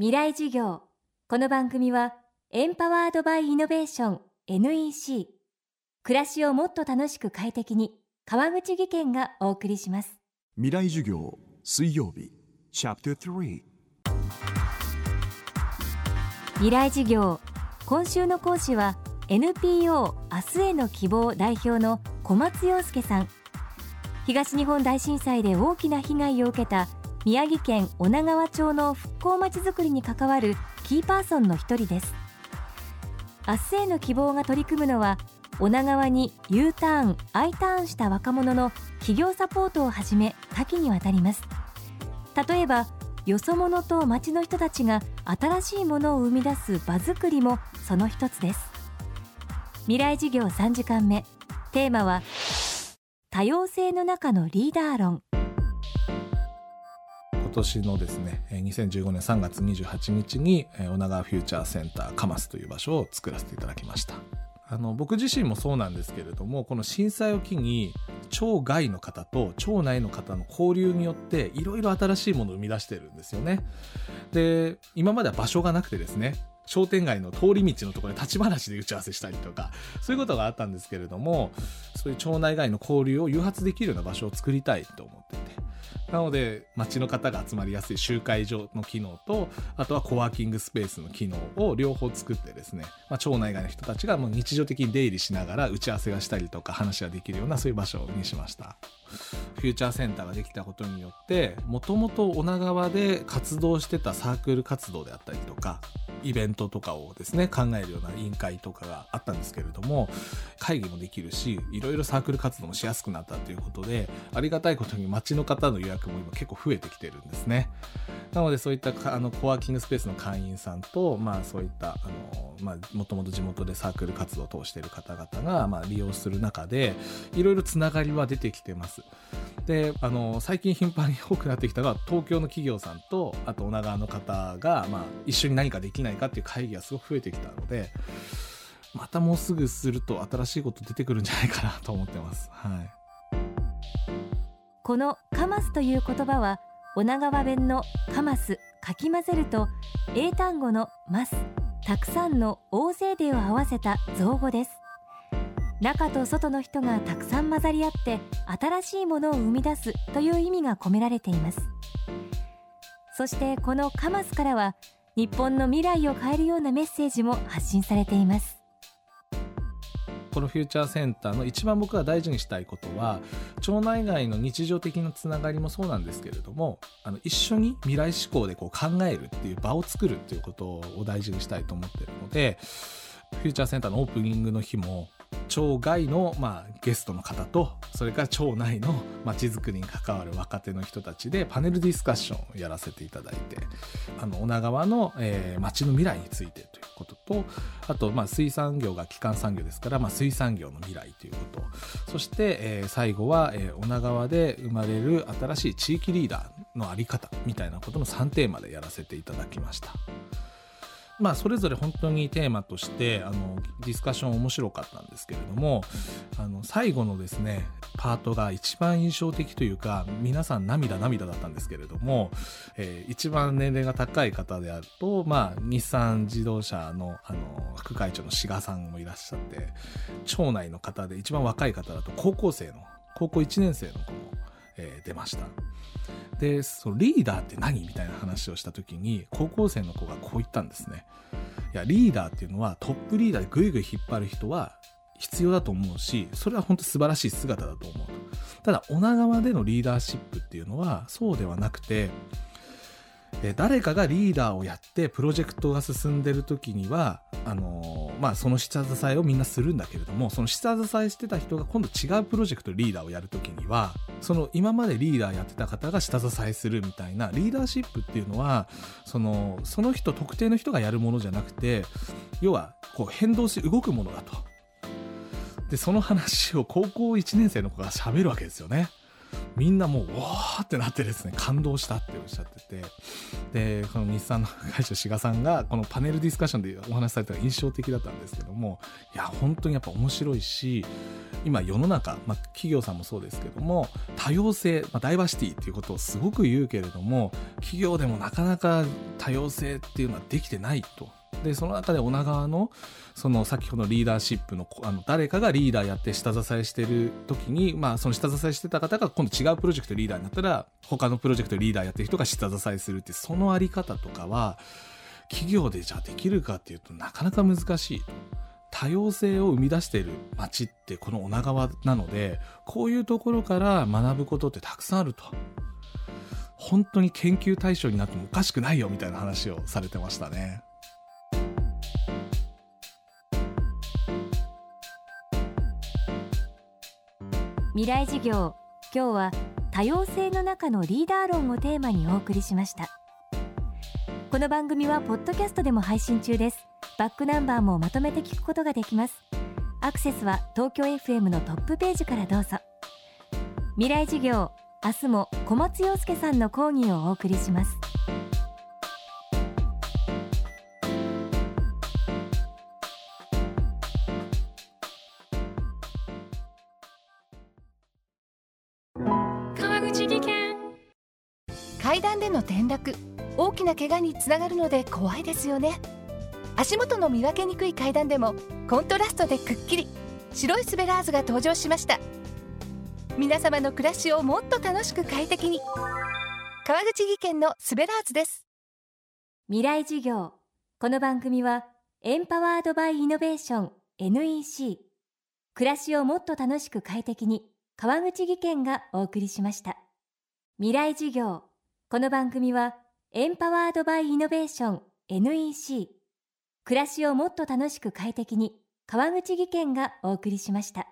未来授業。この番組はエンパワードバイイノベーション NEC 暮らしをもっと楽しく快適に川口義賢がお送りします。未来授業水曜日チャプター3未来授業。今週の講師は NPO 明日への希望代表の小松洋介さん。東日本大震災で大きな被害を受けた宮城県女川町の復興まちづくりに関わるキーパーソンの一人です。明日への希望が取り組むのは女川に U ターン I ターンした若者の企業サポートをはじめ多岐にわたります。例えばよそ者と町の人たちが新しいものを生み出す場作りもその一つです。未来事業3時間目。テーマは多様性の中のリーダー論。年のですね2015年3月28日に女川フューチャーセンターカマスという場所を作らせていただきました。あの僕自身もそうなんですけれどもこの震災を機に町外の方と町内の方の交流によっていろいろ新しいものを生み出してるんですよね。で今までは場所がなくてですね商店街の通り道のところで立ち話で打ち合わせしたりとかそういうことがあったんですけれどもそういう町内外の交流を誘発できるような場所を作りたいと思っててなので町の方が集まりやすい集会所の機能とあとはコワーキングスペースの機能を両方作ってですね、まあ、町内外の人たちがもう日常的に出入りしながら打ち合わせがしたりとか話ができるようなそういう場所にしました。フューチャーセンターができたことによってもともと女川で活動してたサークル活動であったりとかイベントとかをですね考えるような委員会とかがあったんですけれども会議もできるしいろいろサークル活動もしやすくなったということでありがたいことに町の方の予約も今結構増えてきてるんですね。なのでそういったあのコワーキングスペースの会員さんとまあそういったあのまあもともと地元でサークル活動を通している方々がまあ利用する中でいろいろつながりは出てきてますであの最近頻繁に多くなってきたのは東京の企業さんとあと女川の方が、まあ、一緒に何かできないかっていう会議がすごく増えてきたのでまたもうすぐすると新しいこと出てくるんじゃないかなと思ってます。はい。この「カマス」という言葉は女川弁の「カマス」かき混ぜると英単語の「マス」たくさんの大勢でを合わせた造語です。中と外の人がたくさん混ざり合って新しいものを生み出すという意味が込められています。そしてこのカマスからは日本の未来を変えるようなメッセージも発信されています。このフューチャーセンターの一番僕が大事にしたいことは町内外の日常的なつながりもそうなんですけれどもあの一緒に未来志向でこう考えるっていう場を作るっていうことを大事にしたいと思ってるのでフューチャーセンターのオープニングの日も町外の、まあ、ゲストの方とそれから町内のまちづくりに関わる若手の人たちでパネルディスカッションをやらせていただいてあの女川の、えー、町の未来についてということとあと、まあ、水産業が基幹産業ですから、まあ、水産業の未来ということそして、えー、最後は、えー、女川で生まれる新しい地域リーダーの在り方みたいなことの3テーマでやらせていただきました。まあ、それぞれ本当にテーマとしてあのディスカッション面白かったんですけれどもあの最後のですねパートが一番印象的というか皆さん涙涙だったんですけれども、えー、一番年齢が高い方であると、まあ、日産自動車のあの副会長の志賀さんもいらっしゃって町内の方で一番若い方だと高校生の高校1年生の子も、えー、出ました。でそのリーダーって何？みたいな話をした時に高校生の子がこう言ったんですね。いやリーダーっていうのはトップリーダーでぐいぐい引っ張る人は必要だと思うしそれは本当素晴らしい姿だと思うただ女川でのリーダーシップっていうのはそうではなくて誰かがリーダーをやってプロジェクトが進んでる時にはあの、まあ、その下支えをみんなするんだけれどもその下支えしてた人が今度違うプロジェクトリーダーをやる時にはその今までリーダーやってた方が下支えするみたいなリーダーシップっていうのはそのその人特定の人がやるものじゃなくて要はこう変動し動くものだと。でその話を高校1年生の子が喋るわけですよね。みんなもう、わーってなってですね、感動したっておっしゃってて、で、この日産の会社、志賀さんが、このパネルディスカッションでお話しされたのが印象的だったんですけども、いや、本当にやっぱ面白いし、今世の中、まあ、企業さんもそうですけども多様性、まあ、ダイバーシティっていうことをすごく言うけれども企業でもなかなか多様性っていうのはできてないと。でその中で女川のその先ほどリーダーシップのあの誰かがリーダーやって下支えしてる時に、まあ、その下支えしてた方が今度違うプロジェクトリーダーになったら他のプロジェクトリーダーやってる人が下支えするってそのあり方とかは企業でじゃあできるかっていうとなかなか難しいと。多様性を生み出している街ってこの女川なのでこういうところから学ぶことってたくさんあると。本当に研究対象になってもおかしくないよみたいな話をされてましたね。未来事業今日は多様性の中のリーダー論をテーマにお送りしました。この番組はポッドキャストでも配信中です。バックナンバーもまとめて聞くことができます。アクセスは東京 FM のトップページからどうぞ。未来事業明日も小松洋介さんの講義をお送りします。川口技研。階段での転落大きな怪我につながるので怖いですよね足元の見分けにくい階段でもコントラストでくっきり白いスベラーズが登場しました。皆様の暮らしをもっと楽しく快適に。川口技研のスベラーズです。未来事業。この番組はエンパワードバイイノベーション NEC 暮らしをもっと楽しく快適に川口義賢がお送りしました。未来事業。この番組はエンパワードバイイノベーション NEC 暮らしをもっと楽しく快適に川口義賢がお送りしました。